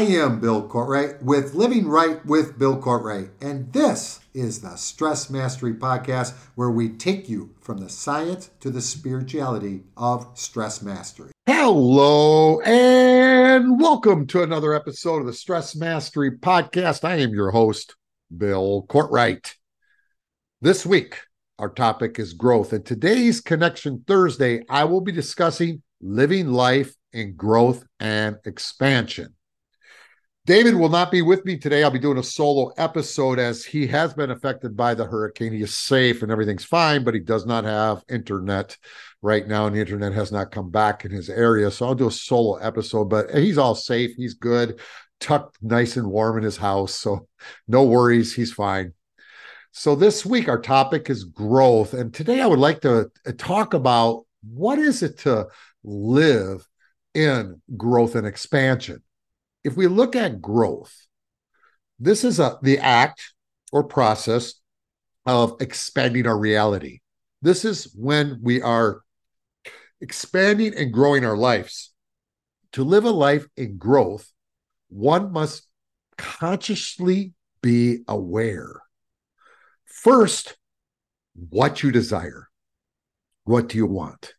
I am Bill Cortright with Living Right with Bill Cortright, and this is the Stress Mastery Podcast where we take you from the science to the spirituality of stress mastery. Hello, and welcome to another episode of the Stress Mastery Podcast. I am your host, Bill Cortright. This week, our topic is growth, and today's Connection Thursday, I will be discussing living life in growth and expansion. David will not be with me today. I'll be doing a solo episode as he has been affected by the hurricane. He is safe and everything's fine, but he does not have internet right now, and the internet has not come back in his area. So I'll do a solo episode, but he's all safe. He's good, tucked nice and warm in his house. So no worries. He's fine. So this week, our topic is growth. And today I would like to uh, talk about what is it to live in growth and expansion if we look at growth, this is a the act or process of expanding our reality. This is when we are expanding and growing our lives. To live a life in growth, one must consciously be aware. First, what you desire. What do you want?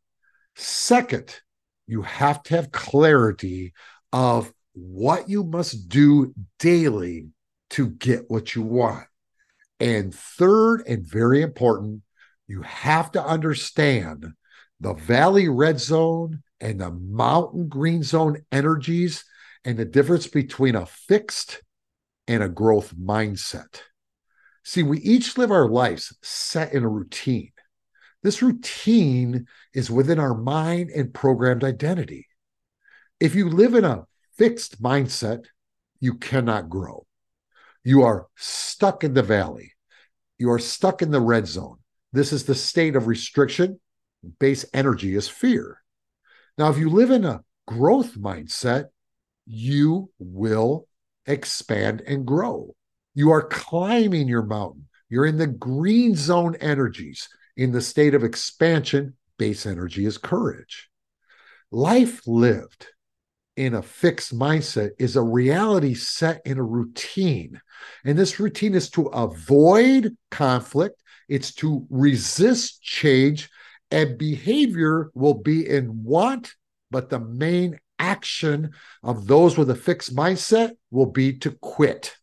Second, you have to have clarity of what you must do daily to get what you want. And third, and very important, you have to understand the valley red zone and the mountain green zone energies and the difference between a fixed and a growth mindset. See, we each live our lives set in a routine. This routine is within our mind and programmed identity. If you live in a fixed mindset, you cannot grow. You are stuck in the valley. You are stuck in the red zone. This is the state of restriction. Base energy is fear. Now, if you live in a growth mindset, you will expand and grow. You are climbing your mountain. You're in the green zone energies. In the state of expansion, base energy is courage. Life lived in a fixed mindset is a reality set in a routine. And this routine is to avoid conflict, it's to resist change, and behavior will be in want, but the main action of those with a fixed mindset will be to quit.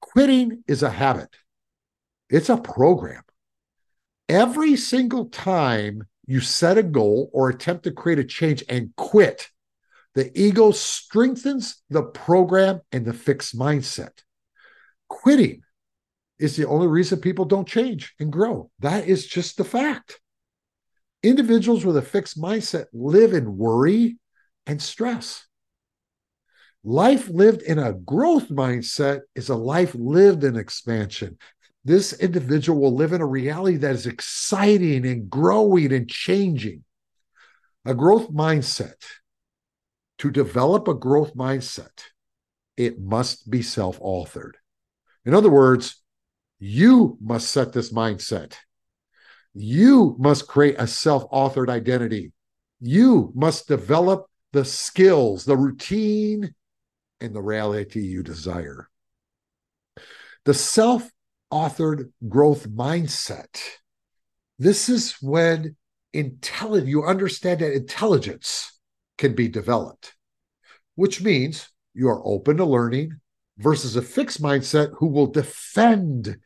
Quitting is a habit, it's a program. Every single time you set a goal or attempt to create a change and quit, the ego strengthens the program and the fixed mindset. Quitting is the only reason people don't change and grow. That is just the fact. Individuals with a fixed mindset live in worry and stress. Life lived in a growth mindset is a life lived in expansion. This individual will live in a reality that is exciting and growing and changing. A growth mindset to develop a growth mindset, it must be self authored. In other words, you must set this mindset. You must create a self authored identity. You must develop the skills, the routine, and the reality you desire. The self authored growth mindset. This is when intelligent you understand that intelligence can be developed, which means you are open to learning versus a fixed mindset who will defend,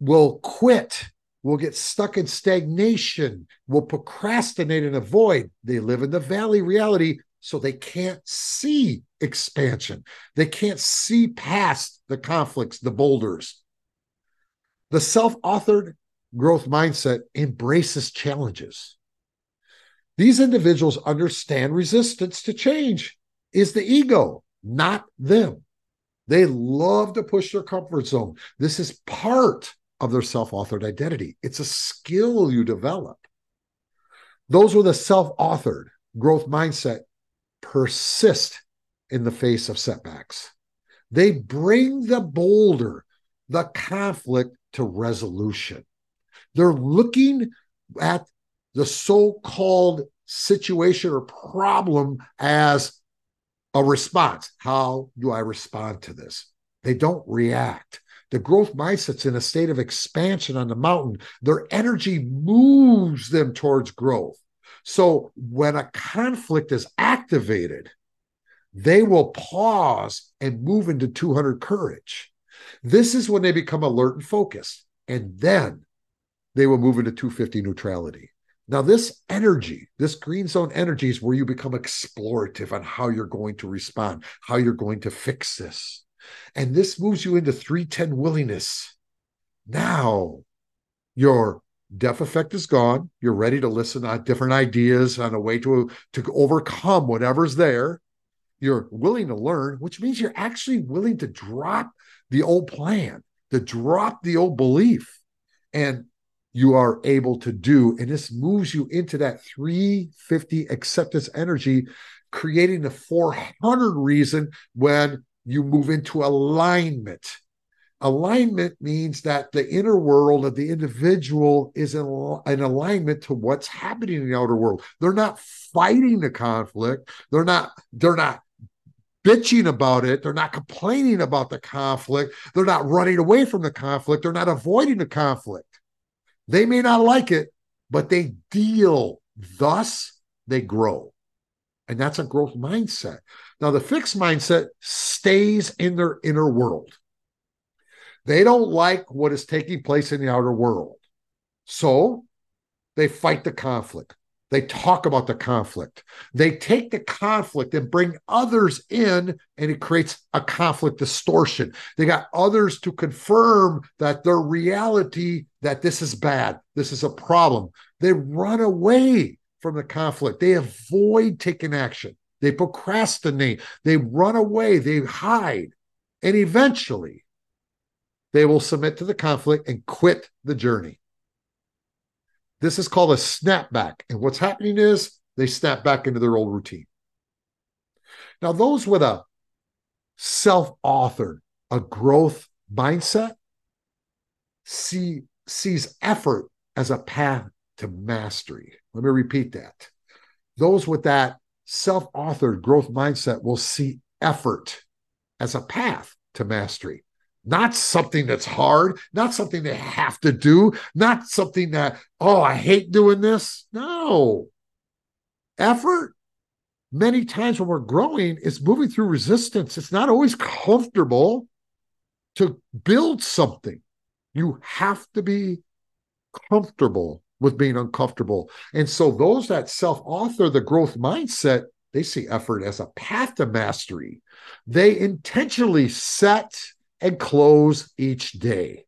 will quit, will get stuck in stagnation, will procrastinate and avoid. They live in the valley reality, so they can't see expansion. They can't see past the conflicts, the boulders. The self authored growth mindset embraces challenges. These individuals understand resistance to change is the ego, not them. They love to push their comfort zone. This is part of their self authored identity, it's a skill you develop. Those with a self authored growth mindset persist in the face of setbacks. They bring the boulder, the conflict to resolution. They're looking at the so called situation or problem as a response. How do I respond to this? They don't react. The growth mindset's in a state of expansion on the mountain. Their energy moves them towards growth. So when a conflict is activated, they will pause and move into 200 courage. This is when they become alert and focused. And then they will move into 250 neutrality. Now, this energy, this green zone energy is where you become explorative on how you're going to respond, how you're going to fix this. And this moves you into 310 willingness. Now, your deaf effect is gone. You're ready to listen to different ideas on a way to, to overcome whatever's there. You're willing to learn, which means you're actually willing to drop the old plan, to drop the old belief. And you are able to do. And this moves you into that 350 acceptance energy, creating the 400 reason when you move into alignment. Alignment means that the inner world of the individual is in, in alignment to what's happening in the outer world. They're not fighting the conflict. They're not, they're not bitching about it. They're not complaining about the conflict. They're not running away from the conflict. They're not avoiding the conflict. They may not like it, but they deal. Thus, they grow. And that's a growth mindset. Now, the fixed mindset stays in their inner world. They don't like what is taking place in the outer world. So they fight the conflict. They talk about the conflict. They take the conflict and bring others in, and it creates a conflict distortion. They got others to confirm that their reality that this is bad, this is a problem. They run away from the conflict. They avoid taking action. They procrastinate. They run away. They hide. And eventually, they will submit to the conflict and quit the journey. This is called a snapback. And what's happening is they snap back into their old routine. Now, those with a self authored, a growth mindset, see, sees effort as a path to mastery. Let me repeat that. Those with that self authored growth mindset will see effort as a path to mastery not something that's hard, not something they have to do, not something that, oh, I hate doing this. No. Effort, many times when we're growing, is moving through resistance. It's not always comfortable to build something. You have to be comfortable with being uncomfortable. And so, those that self author the growth mindset, they see effort as a path to mastery. They intentionally set and close each day.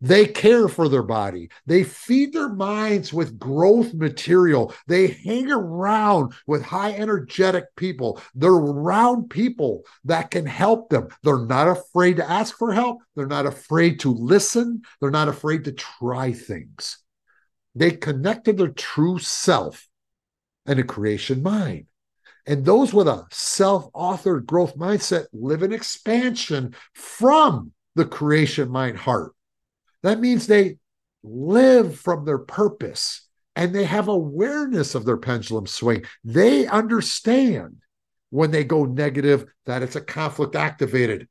They care for their body. They feed their minds with growth material. They hang around with high energetic people. They're around people that can help them. They're not afraid to ask for help. They're not afraid to listen. They're not afraid to try things. They connect to their true self and a creation mind. And those with a self authored growth mindset live in expansion from the creation mind heart. That means they live from their purpose and they have awareness of their pendulum swing. They understand when they go negative that it's a conflict activated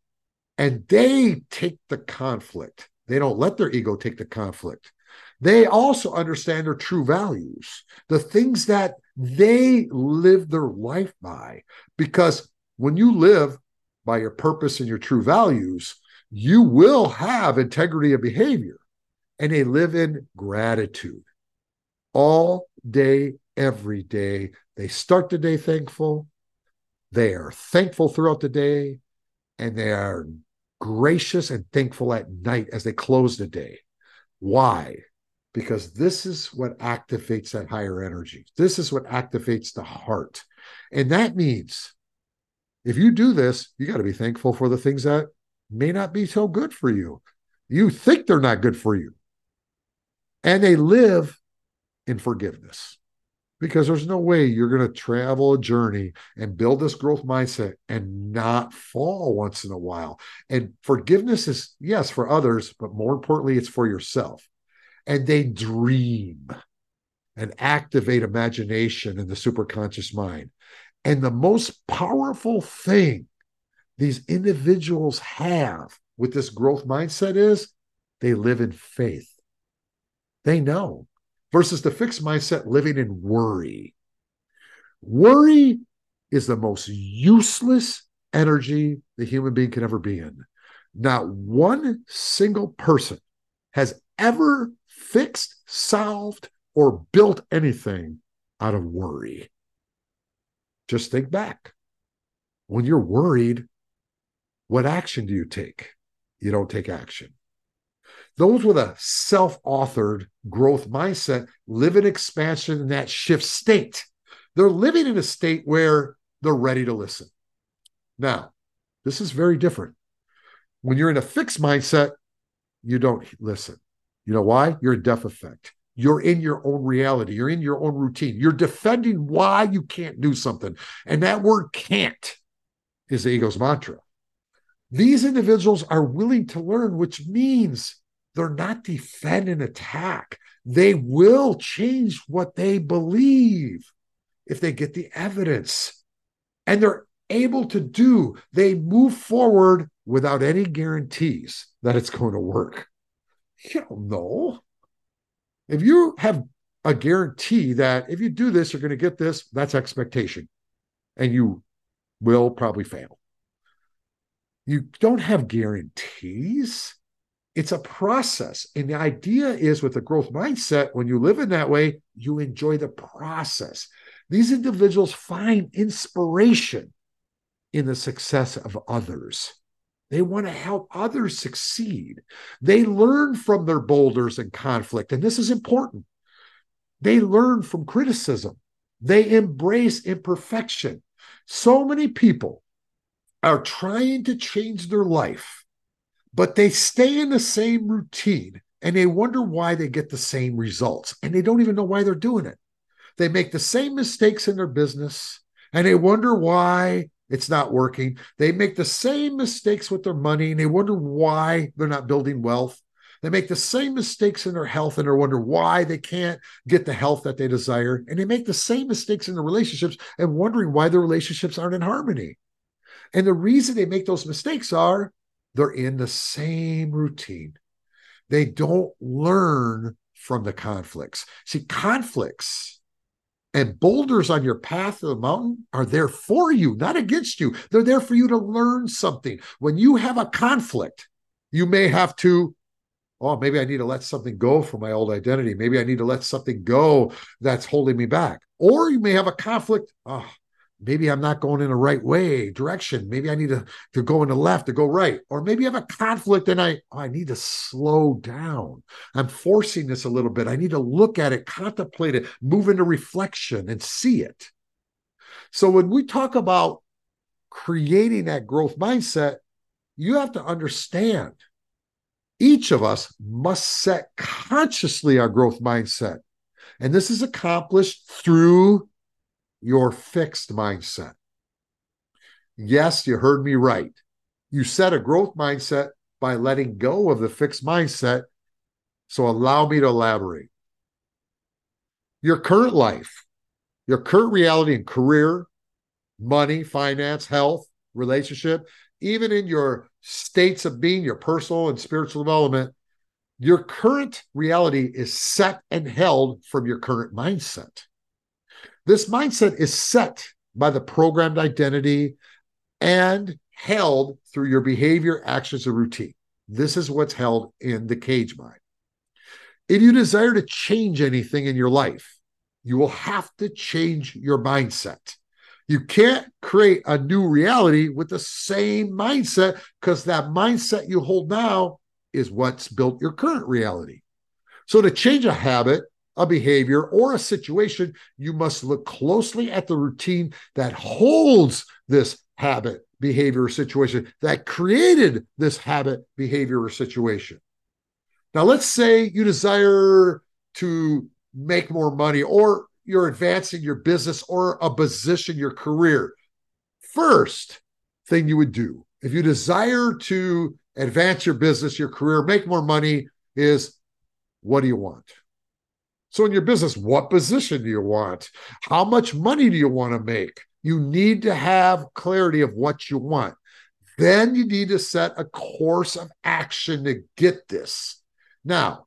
and they take the conflict. They don't let their ego take the conflict. They also understand their true values, the things that they live their life by. Because when you live by your purpose and your true values, you will have integrity of behavior and they live in gratitude all day, every day. They start the day thankful. They are thankful throughout the day and they are gracious and thankful at night as they close the day. Why? Because this is what activates that higher energy. This is what activates the heart. And that means if you do this, you got to be thankful for the things that may not be so good for you. You think they're not good for you. And they live in forgiveness because there's no way you're going to travel a journey and build this growth mindset and not fall once in a while. And forgiveness is, yes, for others, but more importantly, it's for yourself and they dream and activate imagination in the superconscious mind. And the most powerful thing these individuals have with this growth mindset is they live in faith. They know versus the fixed mindset living in worry. Worry is the most useless energy the human being can ever be in. Not one single person has ever fixed, solved, or built anything out of worry. Just think back. When you're worried, what action do you take? You don't take action. Those with a self authored growth mindset live in expansion in that shift state. They're living in a state where they're ready to listen. Now, this is very different. When you're in a fixed mindset, you don't listen. You know why? You're a deaf effect. You're in your own reality. You're in your own routine. You're defending why you can't do something. And that word can't is the ego's mantra. These individuals are willing to learn, which means they're not defend and attack. They will change what they believe if they get the evidence. And they're able to do, they move forward without any guarantees that it's going to work. You don't know. If you have a guarantee that if you do this, you're going to get this, that's expectation. And you will probably fail. You don't have guarantees. It's a process. And the idea is with a growth mindset, when you live in that way, you enjoy the process. These individuals find inspiration in the success of others. They want to help others succeed. They learn from their boulders and conflict. And this is important. They learn from criticism. They embrace imperfection. So many people are trying to change their life, but they stay in the same routine and they wonder why they get the same results. And they don't even know why they're doing it. They make the same mistakes in their business and they wonder why it's not working. They make the same mistakes with their money and they wonder why they're not building wealth. They make the same mistakes in their health and they wonder why they can't get the health that they desire. And they make the same mistakes in their relationships and wondering why their relationships aren't in harmony. And the reason they make those mistakes are they're in the same routine. They don't learn from the conflicts. See, conflicts and boulders on your path to the mountain are there for you, not against you. They're there for you to learn something. When you have a conflict, you may have to, oh, maybe I need to let something go for my old identity. Maybe I need to let something go that's holding me back. Or you may have a conflict, oh, maybe I'm not going in the right way, direction. Maybe I need to, to go in the left, to go right. Or maybe I have a conflict and I, oh, I need to slow down. I'm forcing this a little bit. I need to look at it, contemplate it, move into reflection and see it. So when we talk about creating that growth mindset, you have to understand each of us must set consciously our growth mindset. And this is accomplished through your fixed mindset. Yes, you heard me right. You set a growth mindset by letting go of the fixed mindset. So allow me to elaborate. Your current life, your current reality and career, money, finance, health, relationship, even in your states of being, your personal and spiritual development, your current reality is set and held from your current mindset. This mindset is set by the programmed identity and held through your behavior, actions, and routine. This is what's held in the cage mind. If you desire to change anything in your life, you will have to change your mindset. You can't create a new reality with the same mindset because that mindset you hold now is what's built your current reality. So, to change a habit, a behavior or a situation, you must look closely at the routine that holds this habit, behavior, or situation that created this habit, behavior, or situation. Now, let's say you desire to make more money or you're advancing your business or a position, your career. First thing you would do if you desire to advance your business, your career, make more money is what do you want? So, in your business, what position do you want? How much money do you want to make? You need to have clarity of what you want. Then you need to set a course of action to get this. Now,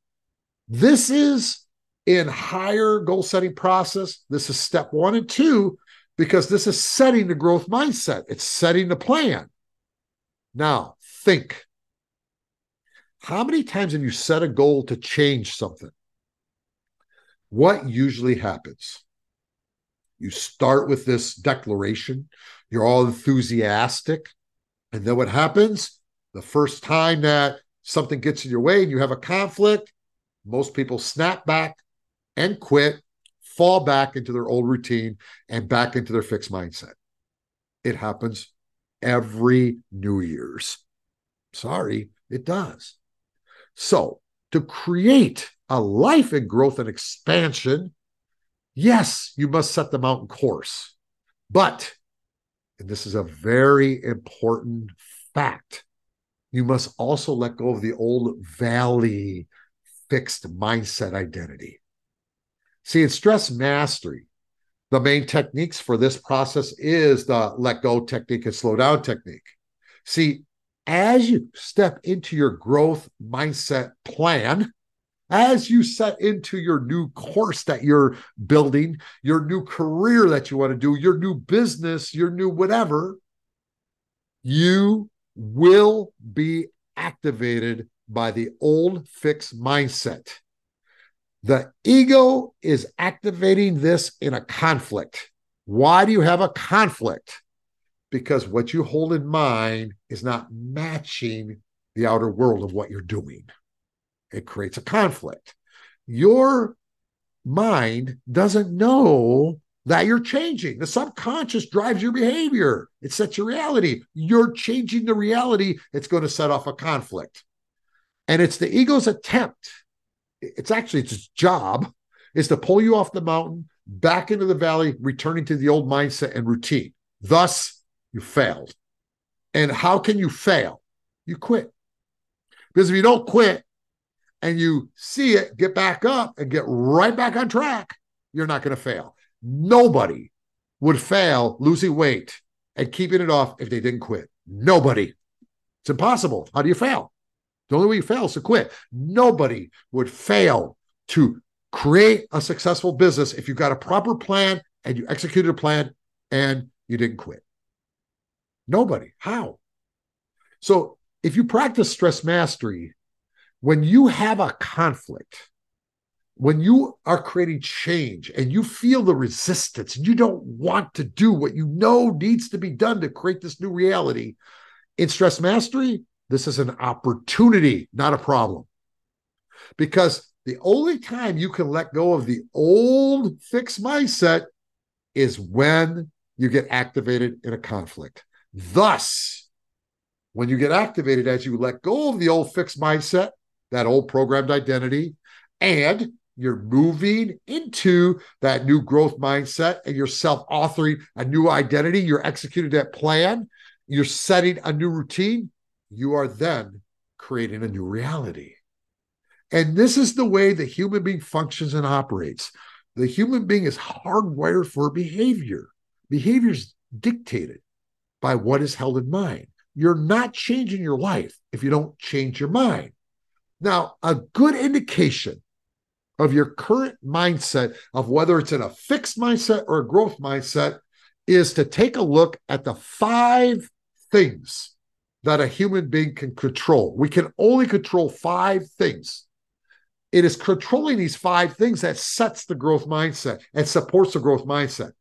this is in higher goal setting process. This is step one and two because this is setting the growth mindset. It's setting the plan. Now, think. How many times have you set a goal to change something? What usually happens? You start with this declaration, you're all enthusiastic. And then what happens? The first time that something gets in your way and you have a conflict, most people snap back and quit, fall back into their old routine and back into their fixed mindset. It happens every New Year's. Sorry, it does. So, to create a life in growth and expansion, yes, you must set the mountain course. But, and this is a very important fact, you must also let go of the old valley fixed mindset identity. See, in stress mastery, the main techniques for this process is the let go technique and slow down technique. See, as you step into your growth mindset plan, as you set into your new course that you're building, your new career that you want to do, your new business, your new whatever, you will be activated by the old fixed mindset. The ego is activating this in a conflict. Why do you have a conflict? Because what you hold in mind is not matching the outer world of what you're doing. It creates a conflict. Your mind doesn't know that you're changing. The subconscious drives your behavior, it sets your reality. You're changing the reality, it's going to set off a conflict. And it's the ego's attempt, it's actually its job, is to pull you off the mountain, back into the valley, returning to the old mindset and routine. Thus, you failed. And how can you fail? You quit. Because if you don't quit, and you see it, get back up and get right back on track, you're not going to fail. Nobody would fail losing weight and keeping it off if they didn't quit. Nobody. It's impossible. How do you fail? The only way you fail is to quit. Nobody would fail to create a successful business if you've got a proper plan and you executed a plan and you didn't quit. Nobody. How? So if you practice stress mastery, when you have a conflict, when you are creating change and you feel the resistance and you don't want to do what you know needs to be done to create this new reality, in stress mastery, this is an opportunity, not a problem. Because the only time you can let go of the old fixed mindset is when you get activated in a conflict. Thus, when you get activated as you let go of the old fixed mindset, that old programmed identity, and you're moving into that new growth mindset and you're self authoring a new identity, you're executing that plan, you're setting a new routine, you are then creating a new reality. And this is the way the human being functions and operates. The human being is hardwired for behavior. Behavior is dictated by what is held in mind. You're not changing your life if you don't change your mind. Now, a good indication of your current mindset of whether it's in a fixed mindset or a growth mindset is to take a look at the five things that a human being can control. We can only control five things. It is controlling these five things that sets the growth mindset and supports the growth mindset.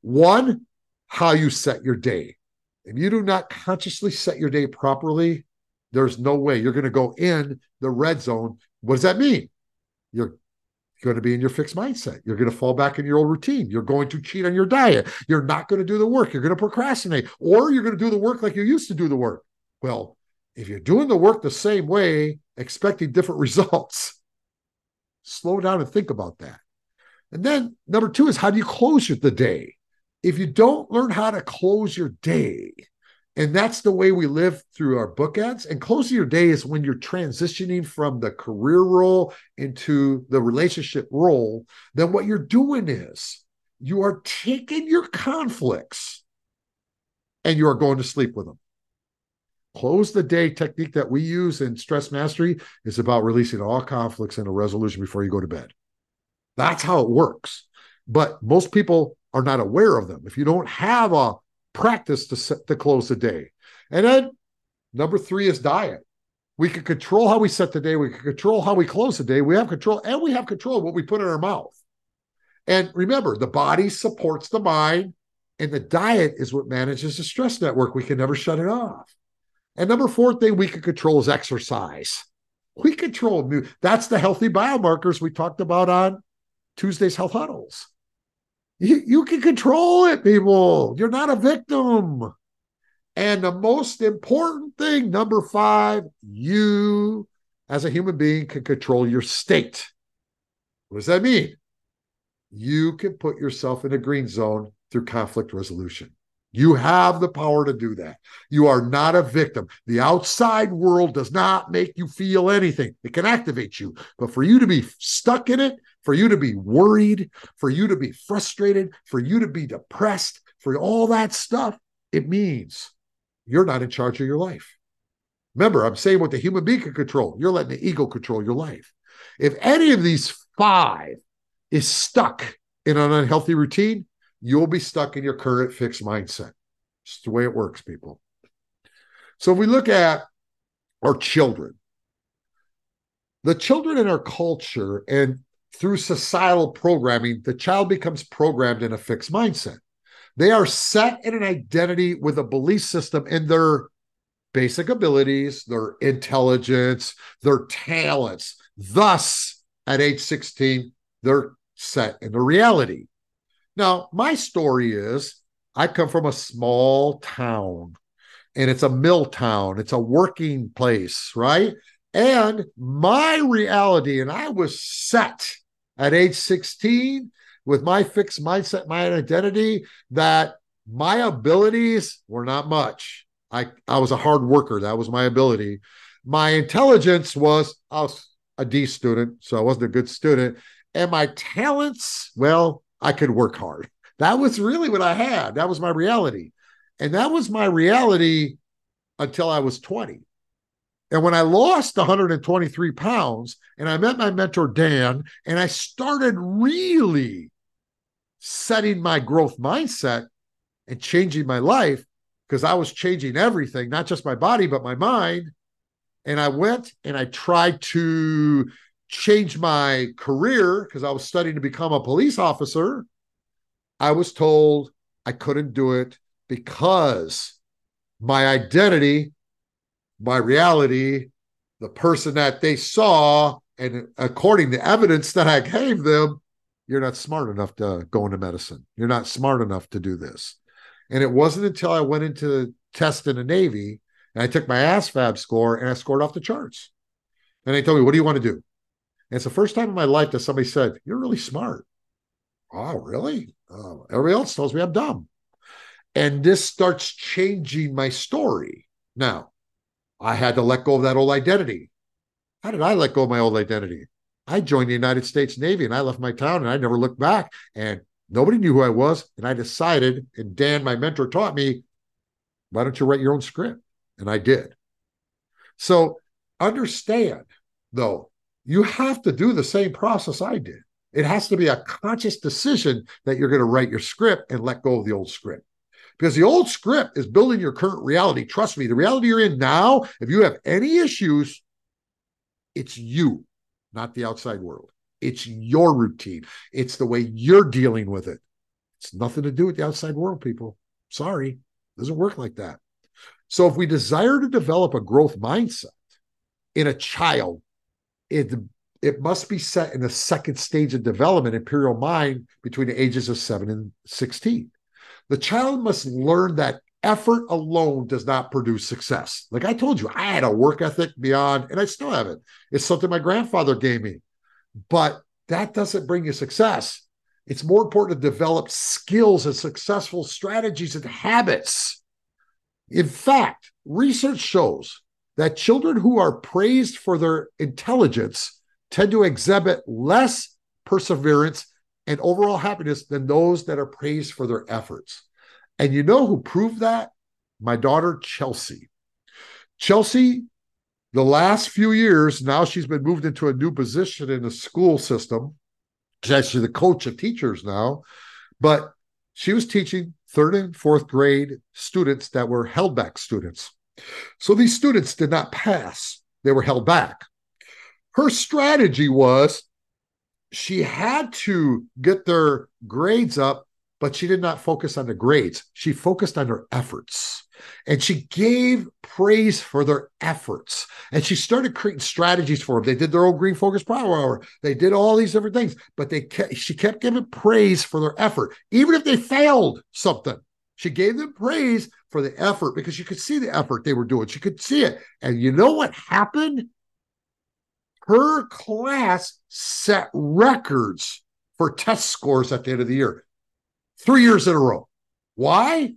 One, how you set your day. If you do not consciously set your day properly, there's no way you're going to go in the red zone. What does that mean? You're going to be in your fixed mindset. You're going to fall back in your old routine. You're going to cheat on your diet. You're not going to do the work. You're going to procrastinate, or you're going to do the work like you used to do the work. Well, if you're doing the work the same way, expecting different results, slow down and think about that. And then number two is how do you close the day? If you don't learn how to close your day, and that's the way we live through our bookends. And closing your day is when you're transitioning from the career role into the relationship role. Then what you're doing is you are taking your conflicts and you are going to sleep with them. Close the day technique that we use in stress mastery is about releasing all conflicts and a resolution before you go to bed. That's how it works. But most people are not aware of them. If you don't have a practice to set, to close the day, and then number three is diet. We can control how we set the day. We can control how we close the day. We have control, and we have control of what we put in our mouth. And remember, the body supports the mind, and the diet is what manages the stress network. We can never shut it off. And number four thing we can control is exercise. We control that's the healthy biomarkers we talked about on Tuesday's health huddles. You, you can control it, people. You're not a victim. And the most important thing, number five, you as a human being can control your state. What does that mean? You can put yourself in a green zone through conflict resolution. You have the power to do that. You are not a victim. The outside world does not make you feel anything. It can activate you. But for you to be stuck in it, for you to be worried, for you to be frustrated, for you to be depressed, for all that stuff, it means you're not in charge of your life. Remember, I'm saying what the human being can control. You're letting the ego control your life. If any of these five is stuck in an unhealthy routine, you'll be stuck in your current fixed mindset. It's the way it works, people. So if we look at our children, the children in our culture and through societal programming, the child becomes programmed in a fixed mindset. They are set in an identity with a belief system in their basic abilities, their intelligence, their talents. Thus, at age 16, they're set in a reality. Now, my story is I come from a small town and it's a mill town, it's a working place, right? And my reality, and I was set at age 16 with my fixed mindset, my identity, that my abilities were not much. I, I was a hard worker. That was my ability. My intelligence was I was a D student, so I wasn't a good student. And my talents, well, I could work hard. That was really what I had. That was my reality. And that was my reality until I was 20. And when I lost 123 pounds and I met my mentor, Dan, and I started really setting my growth mindset and changing my life because I was changing everything, not just my body, but my mind. And I went and I tried to change my career because I was studying to become a police officer. I was told I couldn't do it because my identity, my reality, the person that they saw, and according to evidence that I gave them, you're not smart enough to go into medicine. You're not smart enough to do this. And it wasn't until I went into test in the Navy and I took my ASVAB score and I scored off the charts. And they told me, What do you want to do? And it's the first time in my life that somebody said, You're really smart. Oh, really? Everybody else tells me I'm dumb. And this starts changing my story. Now, I had to let go of that old identity. How did I let go of my old identity? I joined the United States Navy and I left my town and I never looked back. And nobody knew who I was. And I decided, and Dan, my mentor, taught me, why don't you write your own script? And I did. So understand, though, you have to do the same process I did. It has to be a conscious decision that you're going to write your script and let go of the old script. Because the old script is building your current reality. Trust me, the reality you're in now, if you have any issues, it's you not the outside world. It's your routine. It's the way you're dealing with it. It's nothing to do with the outside world, people. Sorry, it doesn't work like that. So if we desire to develop a growth mindset in a child, it it must be set in the second stage of development, imperial mind, between the ages of seven and 16. The child must learn that effort alone does not produce success. Like I told you, I had a work ethic beyond, and I still have it. It's something my grandfather gave me, but that doesn't bring you success. It's more important to develop skills and successful strategies and habits. In fact, research shows that children who are praised for their intelligence tend to exhibit less perseverance and overall happiness than those that are praised for their efforts. And you know who proved that? my daughter, Chelsea. Chelsea, the last few years, now she's been moved into a new position in the school system. She's actually the coach of teachers now, but she was teaching third and fourth grade students that were held back students. So these students did not pass, they were held back. Her strategy was she had to get their grades up, but she did not focus on the grades. She focused on their efforts and she gave praise for their efforts. And she started creating strategies for them. They did their own green focus power hour. They did all these different things, but they kept, she kept giving praise for their effort, even if they failed something. She gave them praise for the effort because you could see the effort they were doing. She could see it. And you know what happened? Her class set records for test scores at the end of the year, three years in a row. Why?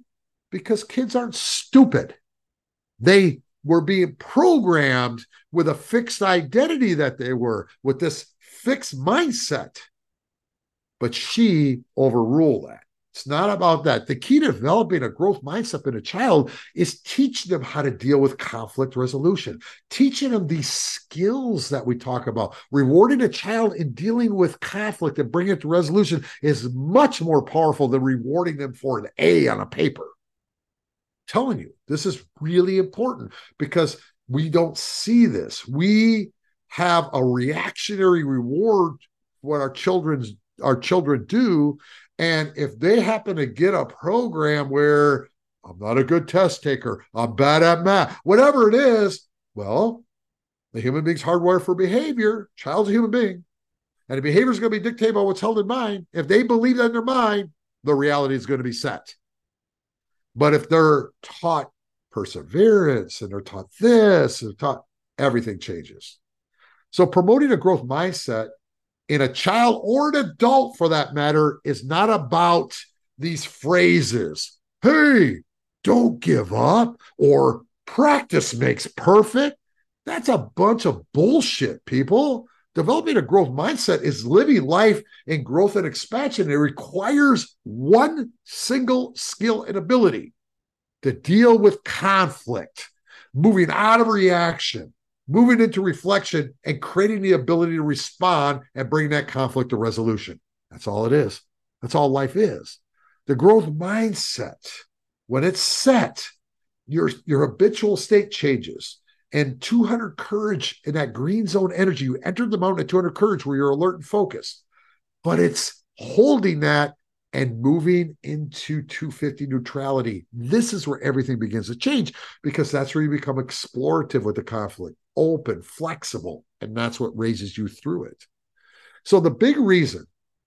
Because kids aren't stupid. They were being programmed with a fixed identity that they were, with this fixed mindset. But she overruled that. It's not about that. The key to developing a growth mindset in a child is teaching them how to deal with conflict resolution, teaching them these skills that we talk about. Rewarding a child in dealing with conflict and bringing it to resolution is much more powerful than rewarding them for an A on a paper. I'm telling you, this is really important because we don't see this. We have a reactionary reward what our children's our children do and if they happen to get a program where I'm not a good test taker, I'm bad at math, whatever it is, well, the human being's hardwired for behavior. Child's a human being. And the behavior is going to be dictated by what's held in mind. If they believe that in their mind, the reality is going to be set. But if they're taught perseverance and they're taught this and taught everything changes. So promoting a growth mindset in a child or an adult for that matter is not about these phrases. Hey, don't give up or practice makes perfect. That's a bunch of bullshit, people. Developing a growth mindset is living life in growth and expansion. It requires one single skill and ability to deal with conflict, moving out of reaction, moving into reflection and creating the ability to respond and bring that conflict to resolution. That's all it is. That's all life is. The growth mindset, when it's set, your, your habitual state changes. And 200 courage in that green zone energy, you entered the mountain at 200 courage where you're alert and focused. But it's holding that and moving into 250 neutrality. This is where everything begins to change because that's where you become explorative with the conflict open, flexible, and that's what raises you through it. So the big reason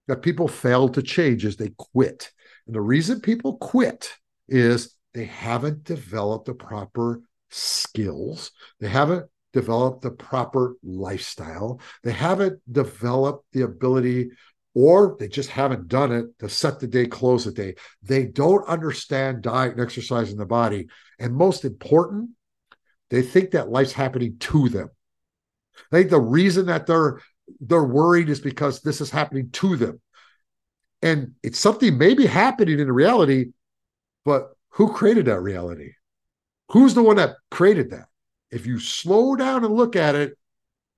that people fail to change is they quit. And the reason people quit is they haven't developed the proper skills. They haven't developed the proper lifestyle. They haven't developed the ability or they just haven't done it to set the day, close the day. They don't understand diet and exercise in the body. And most important, they think that life's happening to them. I think the reason that they're they're worried is because this is happening to them. And it's something maybe happening in reality, but who created that reality? Who's the one that created that? If you slow down and look at it,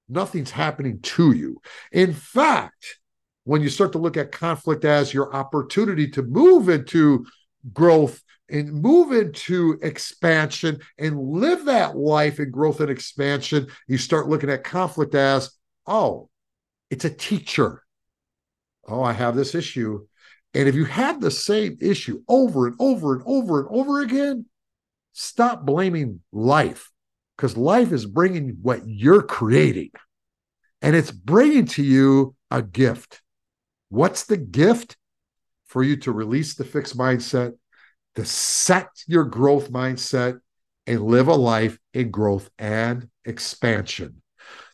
nothing's happening to you. In fact, when you start to look at conflict as your opportunity to move into growth and move into expansion and live that life in growth and expansion, you start looking at conflict as, oh, it's a teacher. Oh, I have this issue. And if you have the same issue over and over and over and over again, stop blaming life because life is bringing what you're creating and it's bringing to you a gift. What's the gift? For you to release the fixed mindset to set your growth mindset and live a life in growth and expansion.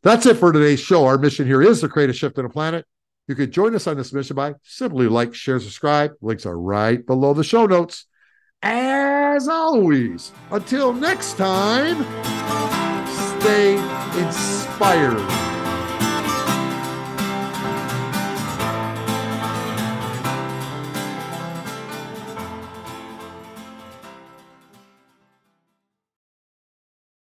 That's it for today's show. Our mission here is to create a shift in the planet. You can join us on this mission by simply like, share, subscribe. Links are right below the show notes. As always, until next time, stay inspired.